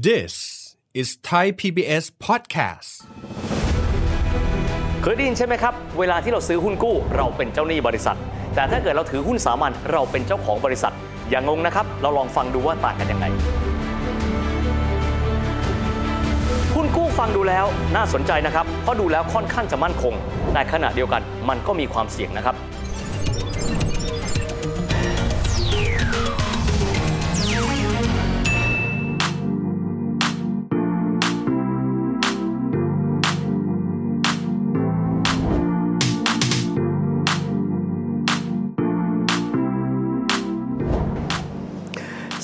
This is Thai PBS podcast. เคยได้ยินใช่ไหมครับ เวลาที่เราซื้อหุ้นกู้ เราเป็นเจ้าหนี้บริษัท แต่ถ้าเกิดเราถือหุ้นสามัญเราเป็นเจ้าของบริษัท อย่างงงนะครับ เราลองฟังดูว่าต่างกันยังไงหุ้นกู้ฟังดูแล้วน่าสนใจนะครับเพราะดูแล้วค่อนข้างจะมั่นคงแต่ขณะเดียวกันมันก็มีความเสี่ยงนะครับ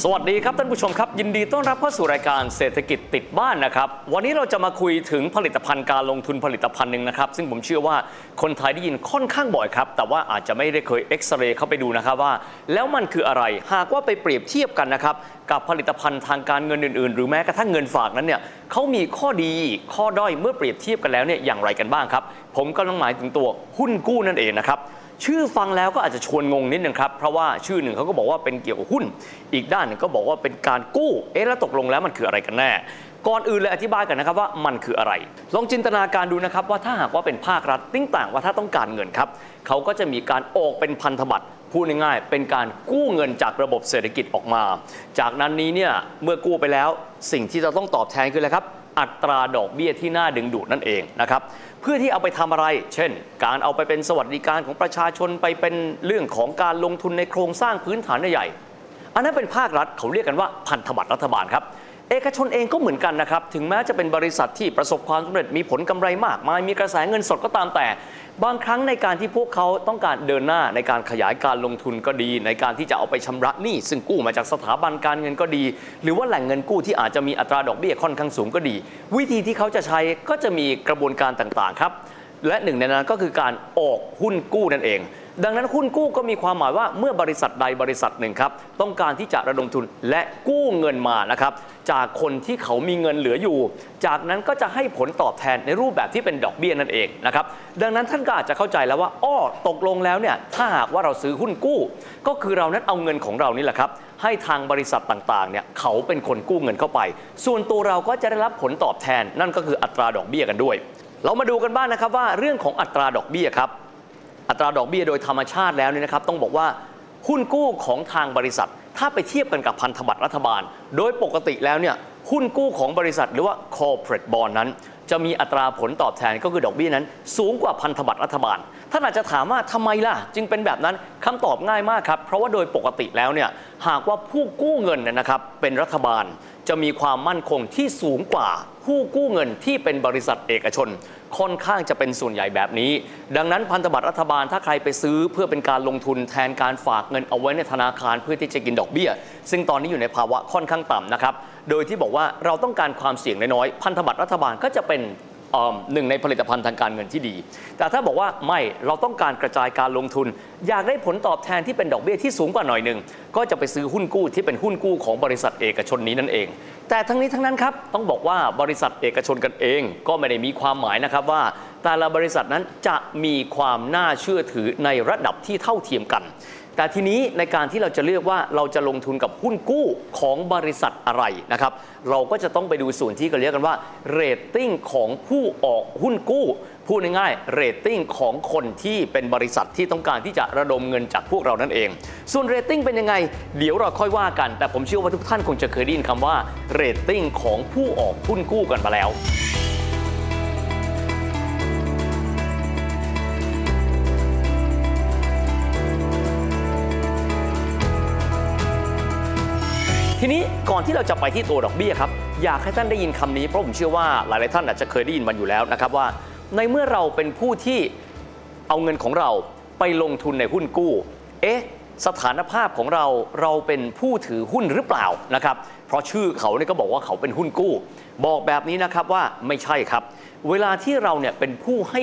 สวัสดีครับท่านผู้ชมครับ ยินดีต้อนรับเข้าสู่รายการเศรษฐกิจติดบ้านนะครับ วันนี้เราจะมาคุยถึงผลิตภัณฑ์การลงทุนผลิตภัณฑ์หนึ่งนะครับ ซึ่งผมเชื่อว่าคนไทยได้ยินค่อนข้างบ่อยครับ แต่ว่าอาจจะไม่ได้เคยเอ็กซเรย์เข้าไปดูนะครับว่า แล้วมันคืออะไรหากว่าไปเปรียบเทียบกันนะครับกับผลิตภัณฑ์ทางการเงินอื่น ๆ หรือแม้กระทั่งเงินฝากนั้นเนี่ยเขามีข้อดีข้อด้อยเมื่อเปรียบเทียบกันแล้วเนี่ยอย่างไรกันบ้างครับ ผมก็ต้องหมายถึงตัวหุ้นกู้นั่นเองนะครับ ชื่อฟังแล้วก็อาจจะชวนงงนิดนึงครับ เพราะว่าชื่อหนึ่งเขาก็บอกว่าเป็นเกี่ยวกับหุ้น อีกด้านหนึ่งก็บอกว่าเป็นการกู้ เอ๊ะแล้วตกลงแล้วมันคืออะไรกันแน่ ก่อนอื่นเลยอธิบายกันนะครับว่ามันคืออะไร ลองจินตนาการดูนะครับว่าถ้าหากว่าเป็นภาครัฐติ้งต่างว่าถ้าต้องการเงินครับเขาก็จะมีการออกเป็นพันธบัตรพูดง่ายๆ เป็นการกู้เงินจากระบบเศรษฐกิจออกมา จากนั้นนี้เนี่ยเมื่อกู้ไปแล้วสิ่งที่จะต้องตอบแทนคืออะไรครับ อัตราดอกเบี้ยที่น่าดึงดูดนั่นเองนะครับเพื่อที่เอาไปทำอะไร เช่น การเอาไปเป็นสวัสดิการของประชาชนไปเป็นเรื่องของการลงทุนในโครงสร้างพื้นฐานใหญ่ อันนั้นเป็นภาครัฐเขาเรียกกันว่าพันธบัตรรัฐบาลครับ เอกชนเองก็เหมือนกันนะครับ ถึงแม้จะเป็นบริษัทที่ประสบความสำเร็จมีผลกำไรมากมายมีกระแสเงินสดก็ตามแต่ บางครั้งในการที่พวกเขาต้องการเดินหน้าในการขยายการลงทุนก็ดี ในการที่จะเอาไปชำระหนี้ซึ่งกู้มาจากสถาบันการเงินก็ดี หรือว่าแหล่งเงินกู้ที่อาจจะมีอัตราดอกเบี้ยค่อนข้างสูงก็ดี วิธีที่เขาจะใช้ก็จะมีกระบวนการต่างๆครับ และหนึ่งในนั้นก็คือการออกหุ้นกู้นั่นเอง ดังนั้นหุ้นกู้ก็มีความหมายว่าเมื่อบริษัทใดบริษัทหนึ่งครับต้องการที่จะระดมทุนและกู้เงินมานะครับจากคนที่เขามีเงินเหลืออยู่ จากนั้นก็จะให้ผลตอบแทนในรูปแบบที่เป็นดอกเบี้ยนั่นเองนะครับดังนั้นท่านก็อาจจะเข้าใจแล้วว่าอ้อตกลงแล้วเนี่ยถ้าหากว่าเราซื้อหุ้นกู้ ก็คือเรานั้นเอาเงินของเรานี่แหละครับให้ทางบริษัทต่างๆเนี่ยเขาเป็นคนกู้เงินเข้าไป ส่วนตัวเราก็จะได้รับผลตอบแทน นั่นก็คืออัตราดอกเบี้ยกันด้วย เรามาดูกันบ้างนะครับว่าเรื่องของอัตราดอกเบี้ยครับ อัตราดอกเบี้ยโดยธรรมชาติแล้วเนี่ยนะครับต้องบอกว่าหุ้นกู้ของทางบริษัท ถ้าไปเทียบกันกับพันธบัตรรัฐบาล โดยปกติแล้วเนี่ยหุ้นกู้ของบริษัทหรือว่า corporate bond นั้น จะมีอัตราผลตอบแทนก็คือดอกเบี้ยนั้น สูงกว่าพันธบัตรรัฐบาลท่านอาจจะถามว่าทำไมล่ะ จึงเป็นแบบนั้นคำตอบง่ายมากครับเพราะว่าโดยปกติแล้วเนี่ยหากว่าผู้กู้เงินนะครับเป็นรัฐบาลจะมีความมั่นคงที่สูงกว่าผู้กู้เงินที่เป็นบริษัทเอกชน ค่อนข้างจะเป็นส่วนใหญ่แบบนี้ ดังนั้นพันธบัตรรัฐบาลถ้าใครไปซื้อเพื่อเป็นการลงทุนแทนการฝากเงินเอาไว้ในธนาคารเพื่อที่จะกินดอกเบี้ย ซึ่งตอนนี้อยู่ในภาวะค่อนข้างต่ำนะครับ โดยที่บอกว่าเราต้องการความเสี่ยงน้อยๆพันธบัตรรัฐบาลก็จะเป็น หนึ่งในผลิตภัณฑ์ทางการเงินที่ดี แต่ถ้าบอกว่าไม่เราต้องการกระจายการลงทุน อยากได้ผลตอบแทนที่เป็นดอกเบี้ยที่สูงกว่าหน่อยหนึ่งก็จะไปซื้อหุ้นกู้ที่เป็นหุ้นกู้ของบริษัทเอกชนนี้นั่นเอง แต่ทั้งนี้ทั้งนั้นครับต้องบอกว่าบริษัทเอกชนกันเอง ก็ไม่ได้มีความหมายนะครับว่า แต่ละบริษัทนั้นจะมีความน่าเชื่อถือในระดับที่เท่าเทียมกัน แต่ทีนี้ในการที่เราจะเลือกว่าเราจะลงทุนกับหุ้นกู้ของบริษัทอะไรนะครับ เราก็จะต้องไปดูส่วนที่เขาเรียกกันว่าเรตติ้งของผู้ออกหุ้นกู้พูดง่ายๆเรตติ้งของคนที่เป็นบริษัทที่ต้องการที่จะระดมเงินจากพวกเรานั่นเอง ส่วนเรตติ้งเป็นยังไง เดี๋ยวเราค่อยว่ากัน แต่ผมเชื่อว่าทุกท่านคงจะเคยได้ยินคำว่าเรตติ้งของผู้ออกหุ้นกู้กันมาแล้ว นี้ก่อนที่เราจะไปที่ตัวดอกเบี้ยครับ อยากให้ท่านได้ยินคำนี้เพราะผมเชื่อว่าหลายๆท่านอาจจะเคยได้ยินมันอยู่แล้วนะครับว่า ในเมื่อเราเป็นผู้ที่เอาเงินของเราไปลงทุนในหุ้นกู้ เอ๊ะ สถานภาพของเราเราเป็นผู้ถือหุ้นหรือเปล่านะครับ เพราะชื่อเขาเนี่ยก็บอกว่าเขาเป็นหุ้นกู้ บอกแบบนี้นะครับว่าไม่ใช่ครับ เวลาที่เราเนี่ยเป็นผู้ให้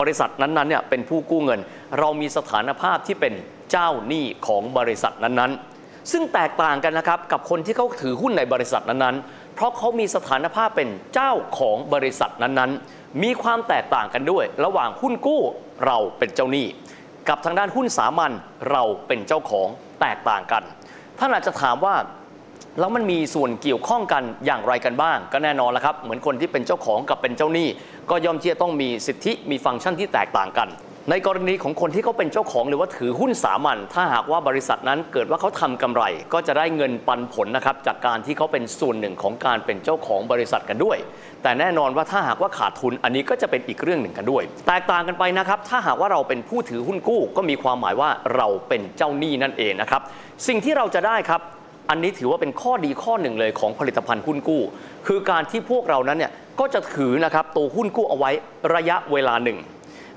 บริษัทนั้นๆเนี่ยเป็นผู้กู้เงิน เรามีสถานภาพที่เป็นเจ้าหนี้ของบริษัทนั้นๆ ซึ่งแตกต่างกันนะครับกับคนที่เขาถือหุ้นในบริษัทนั้นๆ เพราะเขามีสถานภาพเป็นเจ้าของบริษัทนั้นๆ มีความแตกต่างกันด้วย ระหว่างหุ้นกู้เราเป็นเจ้าหนี้ กับทางด้านหุ้นสามัญเราเป็นเจ้าของแตกต่างกันท่านอาจจะถามว่าแล้วมันมีส่วนเกี่ยวข้องกันอย่างไรกันบ้าง ก็แน่นอนแล้วครับ เหมือนคนที่เป็นเจ้าของกับเป็นเจ้าหนี้ ก็ย่อมที่จะต้องมีสิทธิมีฟังก์ชันที่แตกต่างกัน ในกรณีของคนที่เขาเป็นเจ้าของหรือว่าถือหุ้นสามัญถ้าหากว่าบริษัทนั้นเกิดว่าเขาทำกำไร ก็จะได้เงินปันผลนะครับจากการที่เขาเป็นส่วนหนึ่งของการเป็นเจ้าของบริษัทกันด้วย แต่แน่นอนว่าถ้าหากว่าขาดทุนอันนี้ก็จะเป็นอีกเรื่องหนึ่งกันด้วย แตกต่างกันไปนะครับถ้าหากว่าเราเป็นผู้ถือหุ้นกู้ ก็มีความหมายว่าเราเป็นเจ้าหนี้นั่นเองนะครับสิ่งที่เราจะได้ครับอันนี้ถือว่าเป็นข้อดีข้อหนึ่งเลยของผลิตภัณฑ์หุ้นกู้ คือการที่พวกเรานั้นเนี่ยก็จะถือนะครับตัวหุ้นกู้เอาไว้ระยะเวลาหนึ่ง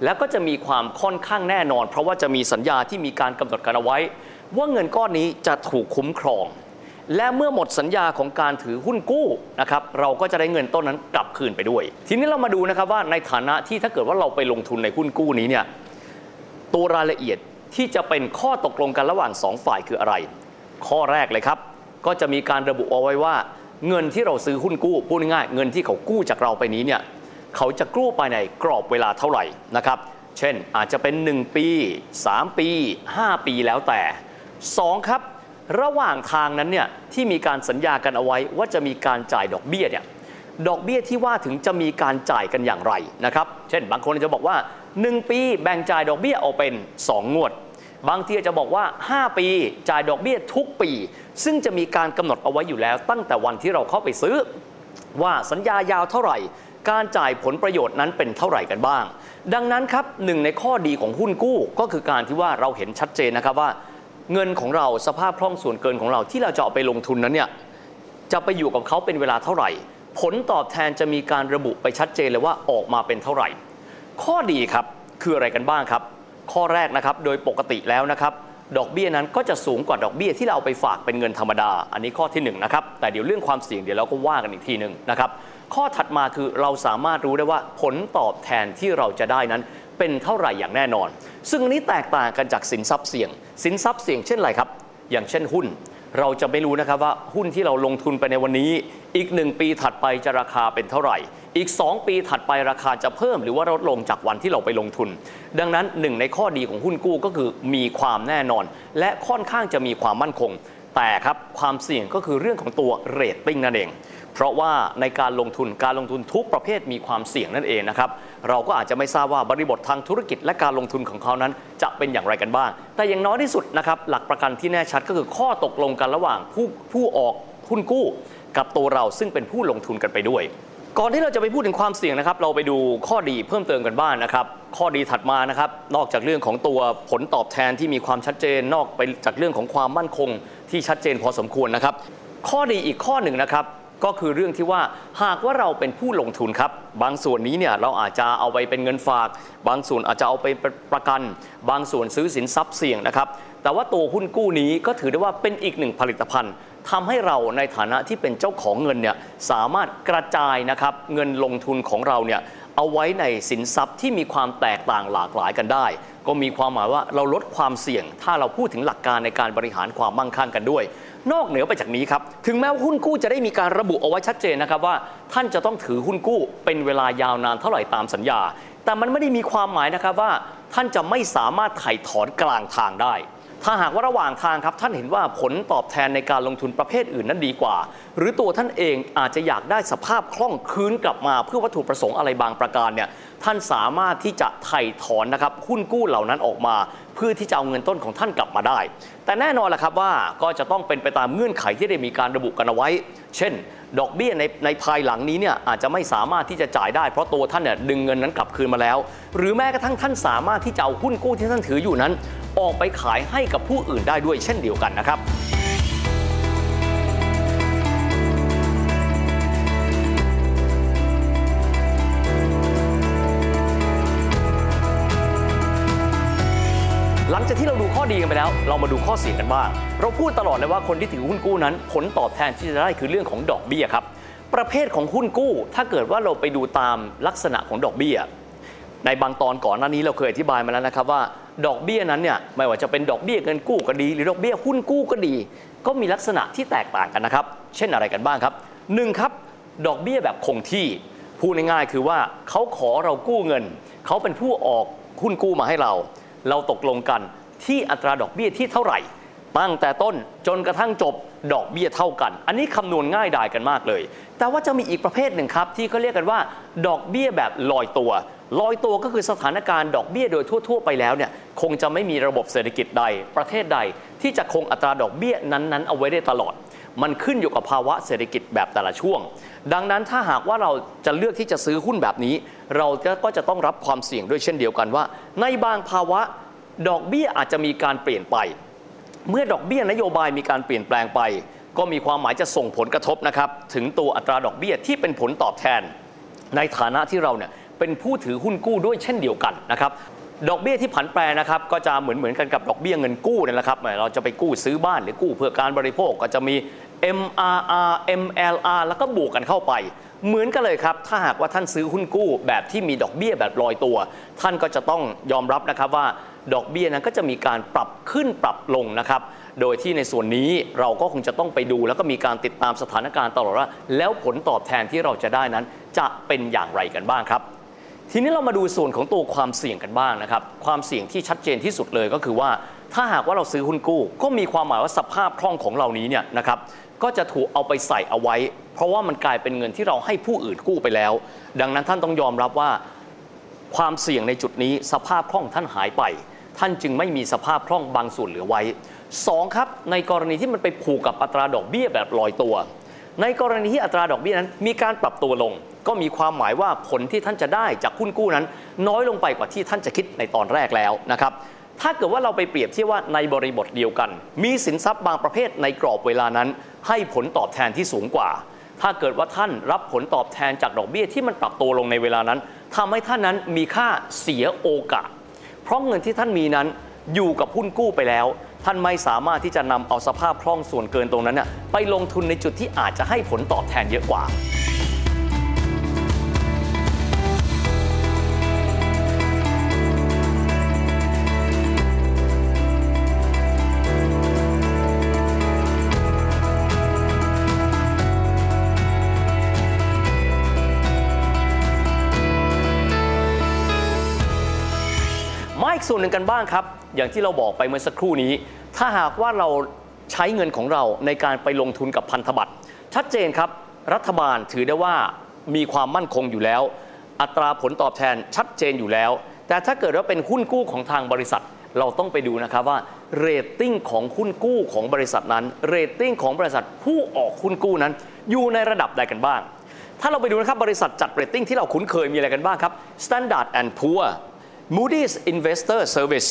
แล้วก็จะมีความค่อนข้างแน่นอน เพราะว่าจะมีสัญญาที่มีการกำหนดกันเอาไว้ ว่าเงินก้อนนี้จะถูกคุ้มครอง และเมื่อหมดสัญญาของการถือหุ้นกู้นะครับเราก็จะได้เงินต้นนั้นกลับคืนไปด้วย ทีนี้เรามาดูนะครับว่าในฐานะที่ถ้าเกิดว่าเราไปลงทุนในหุ้นกู้นี้เนี่ยตัวรายละเอียดที่จะเป็นข้อตกลงกันระหว่างสองฝ่ายคืออะไร ข้อแรกเลยครับ ก็จะมีการระบุเอาไว้ว่า เงินที่เราซื้อหุ้นกู้พูดง่ายเงินที่เขากู้จากเราไปนี้เนี่ย เขาจะกู้ไปในกรอบเวลาเท่าไหร่นะครับ เช่นอาจจะเป็น 1 ปี 3 ปี 5 ปีแล้วแต่ 2 ครับ ระหว่างทางนั้นเนี่ยที่มีการสัญญากันเอาไว้ว่าจะมีการจ่ายดอกเบี้ยเนี่ยดอกเบี้ยที่ว่าถึงจะมีการจ่ายกันอย่างไรนะครับ เช่น บางคนจะบอกว่า 1 ปีแบ่งจ่ายดอกเบี้ยออกเป็น 2 งวด บางทีจะบอกว่า 5 ปีจ่ายดอกเบี้ยทุกปี ซึ่งจะมีการกำหนดเอาไว้อยู่แล้วตั้งแต่วันที่เราเข้าไปซื้อ ว่าสัญญายาวเท่าไหร่ การจ่ายผลประโยชน์นั้นเป็นเท่าไหร่กันบ้าง ดังนั้นครับหนึ่งในข้อดีของหุ้นกู้ก็คือการที่ว่าเราเห็นชัดเจนนะครับว่า เงินของเราสภาพคล่องส่วนเกินของเราที่เราจะเอาไปลงทุนนั้นเนี่ยจะไปอยู่กับเขาเป็นเวลาเท่าไหร่ ผลตอบแทนจะมีการระบุไปชัดเจนเลยว่าออกมาเป็นเท่าไหร่ ข้อดีครับคืออะไรกันบ้างครับ ข้อแรกนะครับโดยปกติแล้วนะครับดอกเบี้ยนั้นก็จะสูงกว่าดอกเบี้ยที่เราเอาไปฝากเป็นเงินธรรมดา อันนี้ข้อที่1นงนะครับแต่เดี๋ยวเรื่องความเสี่ยงเดี๋ยวเราก็ว่ากันอีกทีหนึ่งนะครับ ข้อถัดมาคือเราสามารถรู้ได้ว่าผลตอบแทนที่เราจะได้นั้นเป็นเท่าไหร่อย่างแน่นอน ซึ่งอันนี้แตกต่างกันจากสินทรัพย์เสี่ยง สินทรัพย์เสี่ยงเช่นไรครับ อย่างเช่นหุ้น เราจะไม่รู้นะครับว่าหุ้นที่เราลงทุนไปในวันนี้ อีก 1 ปีถัดไปจะราคาเป็นเท่าไหร่ อีก 2 ปีถัดไปราคาจะเพิ่มหรือว่าลดลงจากวันที่เราไปลงทุน ดังนั้นหนึ่งในข้อดีของหุ้นกู้ก็คือมีความแน่นอน และค่อนข้างจะมีความมั่นคง แต่ครับความเสี่ยงก็คือเรื่องของตัวเรตติ้งนั่นเอง เพราะว่าในการลงทุนการลงทุนทุกประเภทมีความเสี่ยงนั่นเองนะครับเราก็อาจจะไม่ทราบว่าบริบททางธุรกิจและการลงทุนของเขานั้น จะเป็นอย่างไรกันบ้าง แต่อย่างน้อยที่สุดนะครับหลักประกันที่แน่ชัดก็คือข้อตกลงกันระหว่างผู้ผู้ออกหุ้นกู้ กับตัวเราซึ่งเป็นผู้ลงทุนกันไปด้วยก่อนที่เราจะไปพูดถึงความเสี่ยงนะครับ เราไปดูข้อดีเพิ่มเติมกันบ้างนะครับ ข้อดีถัดมานะครับ นอกจากเรื่องของตัวผลตอบแทนที่มีความชัดเจน นอกไปจากเรื่องของความมั่นคงที่ชัดเจนพอสมควรนะครับ ข้อดีอีกข้อหนึ่งนะครับ ก็คือเรื่องที่ว่าหากว่าเราเป็นผู้ลงทุนครับ บางส่วนนี้เนี่ยเราอาจจะเอาไปเป็นเงินฝาก บางส่วนอาจจะเอาไปประกัน บางส่วนซื้อสินทรัพย์เสี่ยงนะครับ แต่ว่าตัวหุ้นกู้นี้ก็ถือได้ว่าเป็นอีกหนึ่งผลิตภัณฑ์ทำให้เราในฐานะที่เป็นเจ้าของเงินเนี่ยสามารถกระจายนะครับเงินลงทุนของเราเนี่ยเอาไว้ในสินทรัพย์ที่มีความแตกต่างหลากหลายกันได้ ก็มีความหมายว่าเราลดความเสี่ยง ถ้าเราพูดถึงหลักการในการบริหารความมั่งคั่งกันด้วย นอกเหนือไปจากนี้ครับ ถึงแม้ว่าหุ้นกู้จะได้มีการระบุเอาไว้ชัดเจนนะครับว่า ท่านจะต้องถือหุ้นกู้เป็นเวลายาวนานเท่าไหร่ตามสัญญา แต่มันไม่ได้มีความหมายนะครับว่า ท่านจะไม่สามารถไถ่ถอนกลางทางได้ ถ้าหากว่าระหว่างทางครับท่านเห็นว่าผลตอบแทนในการลงทุนประเภทอื่นนั้นดีกว่า หรือตัวท่านเองอาจจะอยากได้สภาพคล่องคืนกลับมา เพื่อวัตถุประสงค์อะไรบางประการเนี่ยท่านสามารถที่จะไถ่ถอนนะครับหุ้นกู้เหล่านั้นออกมา พื่อที่จะเอาเงินต้นของท่านกลับมาได้ แต่แน่นอนแหละครับว่าก็จะต้องเป็นไปตามเงื่อนไขที่ได้มีการระบุกันเอาไว้ เช่น ดอกเบี้ยในในภายหลังนี้เนี่ยอาจจะไม่สามารถที่จะจ่ายได้เพราะตัวท่านเนี่ยดึงเงินนั้นกลับคืนมาแล้ว หรือแม้กระทั่งท่านสามารถที่จะเอาหุ้นกู้ที่ท่านถืออยู่นั้น ออกไปขายให้กับผู้อื่นได้ด้วยเช่นเดียวกันนะครับ จากที่เราดูข้อดีกันไปแล้ว เรามาดูข้อเสียกันบ้าง เราพูดตลอดเลยว่าคนที่ถือหุ้นกู้นั้น ผลตอบแทนที่จะได้คือเรื่องของดอกเบี้ยครับ ประเภทของหุ้นกู้ ถ้าเกิดว่าเราไปดูตามลักษณะของดอกเบี้ย ในบางตอนก่อนหน้านี้เราเคยอธิบายมาแล้วนะครับว่า ดอกเบี้ยนั้นเนี่ยไม่ว่าจะเป็นดอกเบี้ยเงินกู้ก็ดี หรือดอกเบี้ยหุ้นกู้ก็ดี ก็มีลักษณะที่แตกต่างกันนะครับ เช่นอะไรกันบ้างครับหนึ่งครับดอกเบี้ยแบบคงที่พูดง่ายๆคือว่าเขาขอเรากู้เงิน เขาเป็นผู้ออกหุ้นกู้มาให้เรา เราตกลงกัน ที่อัตราดอกเบี้ยที่เท่าไหร่ ตั้งแต่ต้นจนกระทั่งจบดอกเบี้ยเท่ากัน อันนี้คำนวณง่ายดายกันมากเลย แต่ว่าจะมีอีกประเภทหนึ่งครับ ที่เขาเรียกกันว่า ดอกเบี้ยแบบลอยตัว ลอยตัวก็คือสถานการณ์ดอกเบี้ยโดยทั่ว ๆ ไปแล้วเนี่ยคงจะไม่มีระบบเศรษฐกิจใด ประเทศใด ที่จะคงอัตราดอกเบี้ยนั้นๆ เอาไว้ได้ตลอด มันขึ้นอยู่กับภาวะเศรษฐกิจแบบแต่ละช่วง ดังนั้นถ้าหากว่าเราจะเลือกที่จะซื้อหุ้นแบบนี้ เราก็จะต้องรับความเสี่ยงด้วยเช่นเดียวกันว่า ในบางภาวะ ดอกเบี้ยอาจจะมีการเปลี่ยนไป เมื่อดอกเบี้ยนโยบายมีการเปลี่ยนแปลงไป ก็มีความหมายจะส่งผลกระทบนะครับถึงตัวอัตราดอกเบี้ยที่เป็นผลตอบแทน ในฐานะที่เราเนี่ยเป็นผู้ถือหุ้นกู้ด้วยเช่นเดียวกันนะครับดอกเบี้ยที่ผันแปรนะครับก็จะเหมือนเหมือนกันกับดอกเบี้ยเงินกู้นี่แหละครับเราจะไปกู้ซื้อบ้านหรือกู้เพื่อการบริโภคก็จะมี MRR MLR แล้วก็บวกกันเข้าไป เหมือนกันเลยครับ ถ้าหากว่าท่านซื้อหุ้นกู้แบบที่มีดอกเบี้ยแบบลอยตัว ท่านก็จะต้องยอมรับนะครับว่า ดอกเบี้ยนั้นก็จะมีการปรับขึ้นปรับลงนะครับ โดยที่ในส่วนนี้เราก็คงจะต้องไปดู แล้วก็มีการติดตามสถานการณ์ตลอดว่า แล้วผลตอบแทนที่เราจะได้นั้น จะเป็นอย่างไรกันบ้างครับ ทีนี้เรามาดูส่วนของตัวความเสี่ยงกันบ้างนะครับ ความเสี่ยงที่ชัดเจนที่สุดเลยก็คือว่า ถ้าหากว่าเราซื้อหุ้นกู้ ก็มีความหมายว่าสภาพคล่องของเรานี้เนี่ยนะครับก็จะถูกเอาไปใส่เอาไว้ เพราะว่ามันกลายเป็นเงินที่เราให้ผู้อื่นกู้ไปแล้ว ดังนั้นท่านต้องยอมรับว่า ความเสี่ยงในจุดนี้สภาพคล่องท่านหายไป ท่านจึงไม่มีสภาพคล่องบางส่วนเหลือไว้ 2. ครับในกรณีที่มันไปผูกกับอัตราดอกเบี้ยแบบลอยตัว ในกรณีที่อัตราดอกเบี้ยนั้น มีการปรับตัวลง ก็มีความหมายว่าผลที่ท่านจะได้จากหุ้นกู้นั้น น้อยลงไปกว่าที่ท่านจะคิดในตอนแรกแล้วนะครับถ้าเกิดว่าเราไปเปรียบเทียบว่าในบริบทเดียวกัน มีสินทรัพย์บางประเภทในกรอบเวลานั้น ให้ผลตอบแทนที่สูงกว่า ถ้าเกิดว่าท่านรับผลตอบแทนจากดอกเบี้ยที่มันปรับตัวลงในเวลานั้น ทำให้ท่านนั้นมีค่าเสียโอกาส เพราะเงินที่ท่านมีนั้นอยู่กับหุ้นกู้ไปแล้ว ท่านไม่สามารถที่จะนำเอาสภาพคล่องส่วนเกินตรงนั้นไปลงทุนในจุดที่อาจจะให้ผลตอบแทนเยอะกว่า มาอีกส่วนหนึ่งกันบ้างครับ อย่างที่เราบอกไปเมื่อสักครู่นี้ ถ้าหากว่าเราใช้เงินของเราในการไปลงทุนกับพันธบัตรชัดเจนครับ รัฐบาลถือได้ว่ามีความมั่นคงอยู่แล้ว อัตราผลตอบแทนชัดเจนอยู่แล้ว แต่ถ้าเกิดว่าเป็นหุ้นกู้ของทางบริษัท เราต้องไปดูนะครับว่าเรตติ้งของหุ้นกู้ของบริษัทนั้นเรตติ้งของบริษัทผู้ออกหุ้นกู้นั้น อยู่ในระดับใดกันบ้าง ถ้าเราไปดูนะครับบริษัทจัดเรตติ้งที่เราคุ้นเคยมีอะไรกันบ้างครับ Standard and Poor Moody's Investor Service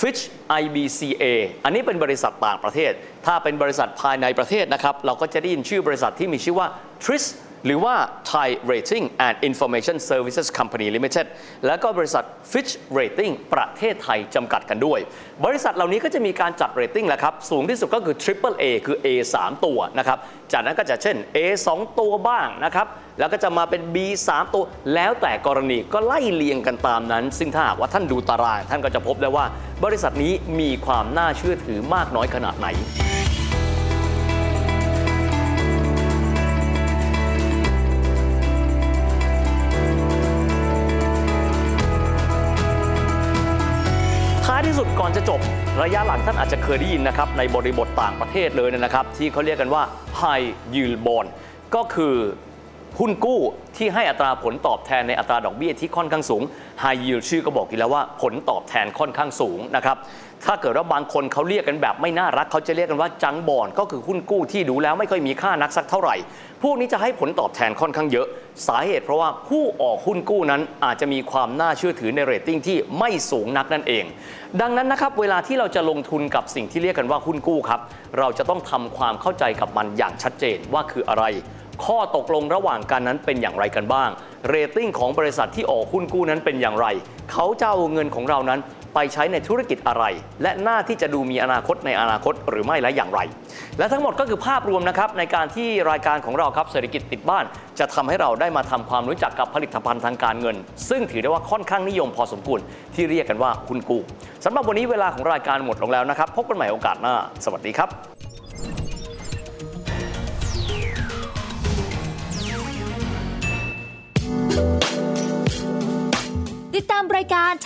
Fitch IBCA อันนี้เป็นบริษัทต่างประเทศ ถ้าเป็นบริษัทภายในประเทศนะครับ เราก็จะได้ยินชื่อบริษัทที่มีชื่อว่า TRIS หรือว่า Thai Rating and Information Services Company Limited แล้วก็บริษัท Fitch Rating ประเทศไทยจำกัดกันด้วย บริษัทเหล่านี้ก็จะมีการจัดเรตติ้งแหละครับ สูงที่สุดก็คือ Triple A คือ A 3 ตัวนะครับ จากนั้นก็จะเช่น A 2 ตัวบ้างนะครับ แล้วก็จะมาเป็น B 3 ตัว แล้วแต่กรณีก็ไล่เลียงกันตามนั้น ซึ่งถ้าหากว่าท่านดูตาราง ท่านก็จะพบได้ว่า บริษัทนี้มีความน่าเชื่อถือมากน้อยขนาดไหนท้ายที่สุดก่อนจะจบระยะหลังท่านอาจจะเคยได้ยินนะครับในบริบทต่างประเทศเลยนะครับ ที่เขาเรียกกันว่า high yield bond ก็คือ หุ้นกู้ที่ให้อัตราผลตอบแทนในอัตราดอกเบี้ยที่ค่อนข้างสูง high yield ชื่อก็บอกอยู่แล้วว่าผลตอบแทนค่อนข้างสูงนะครับถ้าเกิดว่าบางคนเขาเรียกกันแบบไม่น่ารักเขาจะเรียกกันว่าจังบอนก็คือหุ้นกู้ที่ดูแล้วไม่ค่อยมีค่านักสักเท่าไหร่ พวกนี้จะให้ผลตอบแทนค่อนข้างเยอะ สาเหตุเพราะว่าผู้ออกหุ้นกู้นั้นอาจจะมีความน่าเชื่อถือในเรตติ้งที่ไม่สูงนักนั่นเอง ดังนั้นนะครับเวลาที่เราจะลงทุนกับสิ่งที่เรียกกันว่าหุ้นกู้ครับเราจะต้องทำความเข้าใจกับมันอย่างชัดเจนว่าคืออะไร ข้อตกลงระหว่างกันนั้นเป็นอย่างไรกันบ้าง เรตติ้งของบริษัทที่ออกหุ้นกู้นั้นเป็นอย่างไร เขาจะเอาเงินของเรานั้นไปใช้ในธุรกิจอะไร และหน้าที่จะดูมีอนาคตในอนาคตหรือไม่และอย่างไร และทั้งหมดก็คือภาพรวมนะครับในการที่รายการของเราครับเศรษฐกิจติดบ้าน จะทำให้เราได้มาทำความรู้จักกับผลิตภัณฑ์ทางการเงิน ซึ่งถือได้ว่าค่อนข้างนิยมพอสมควรที่เรียกกันว่าหุ้นกู้สำหรับวันนี้เวลาของรายการหมดลงแล้วนะครับพบกันใหม่โอกาสหน้า สวัสดีครับ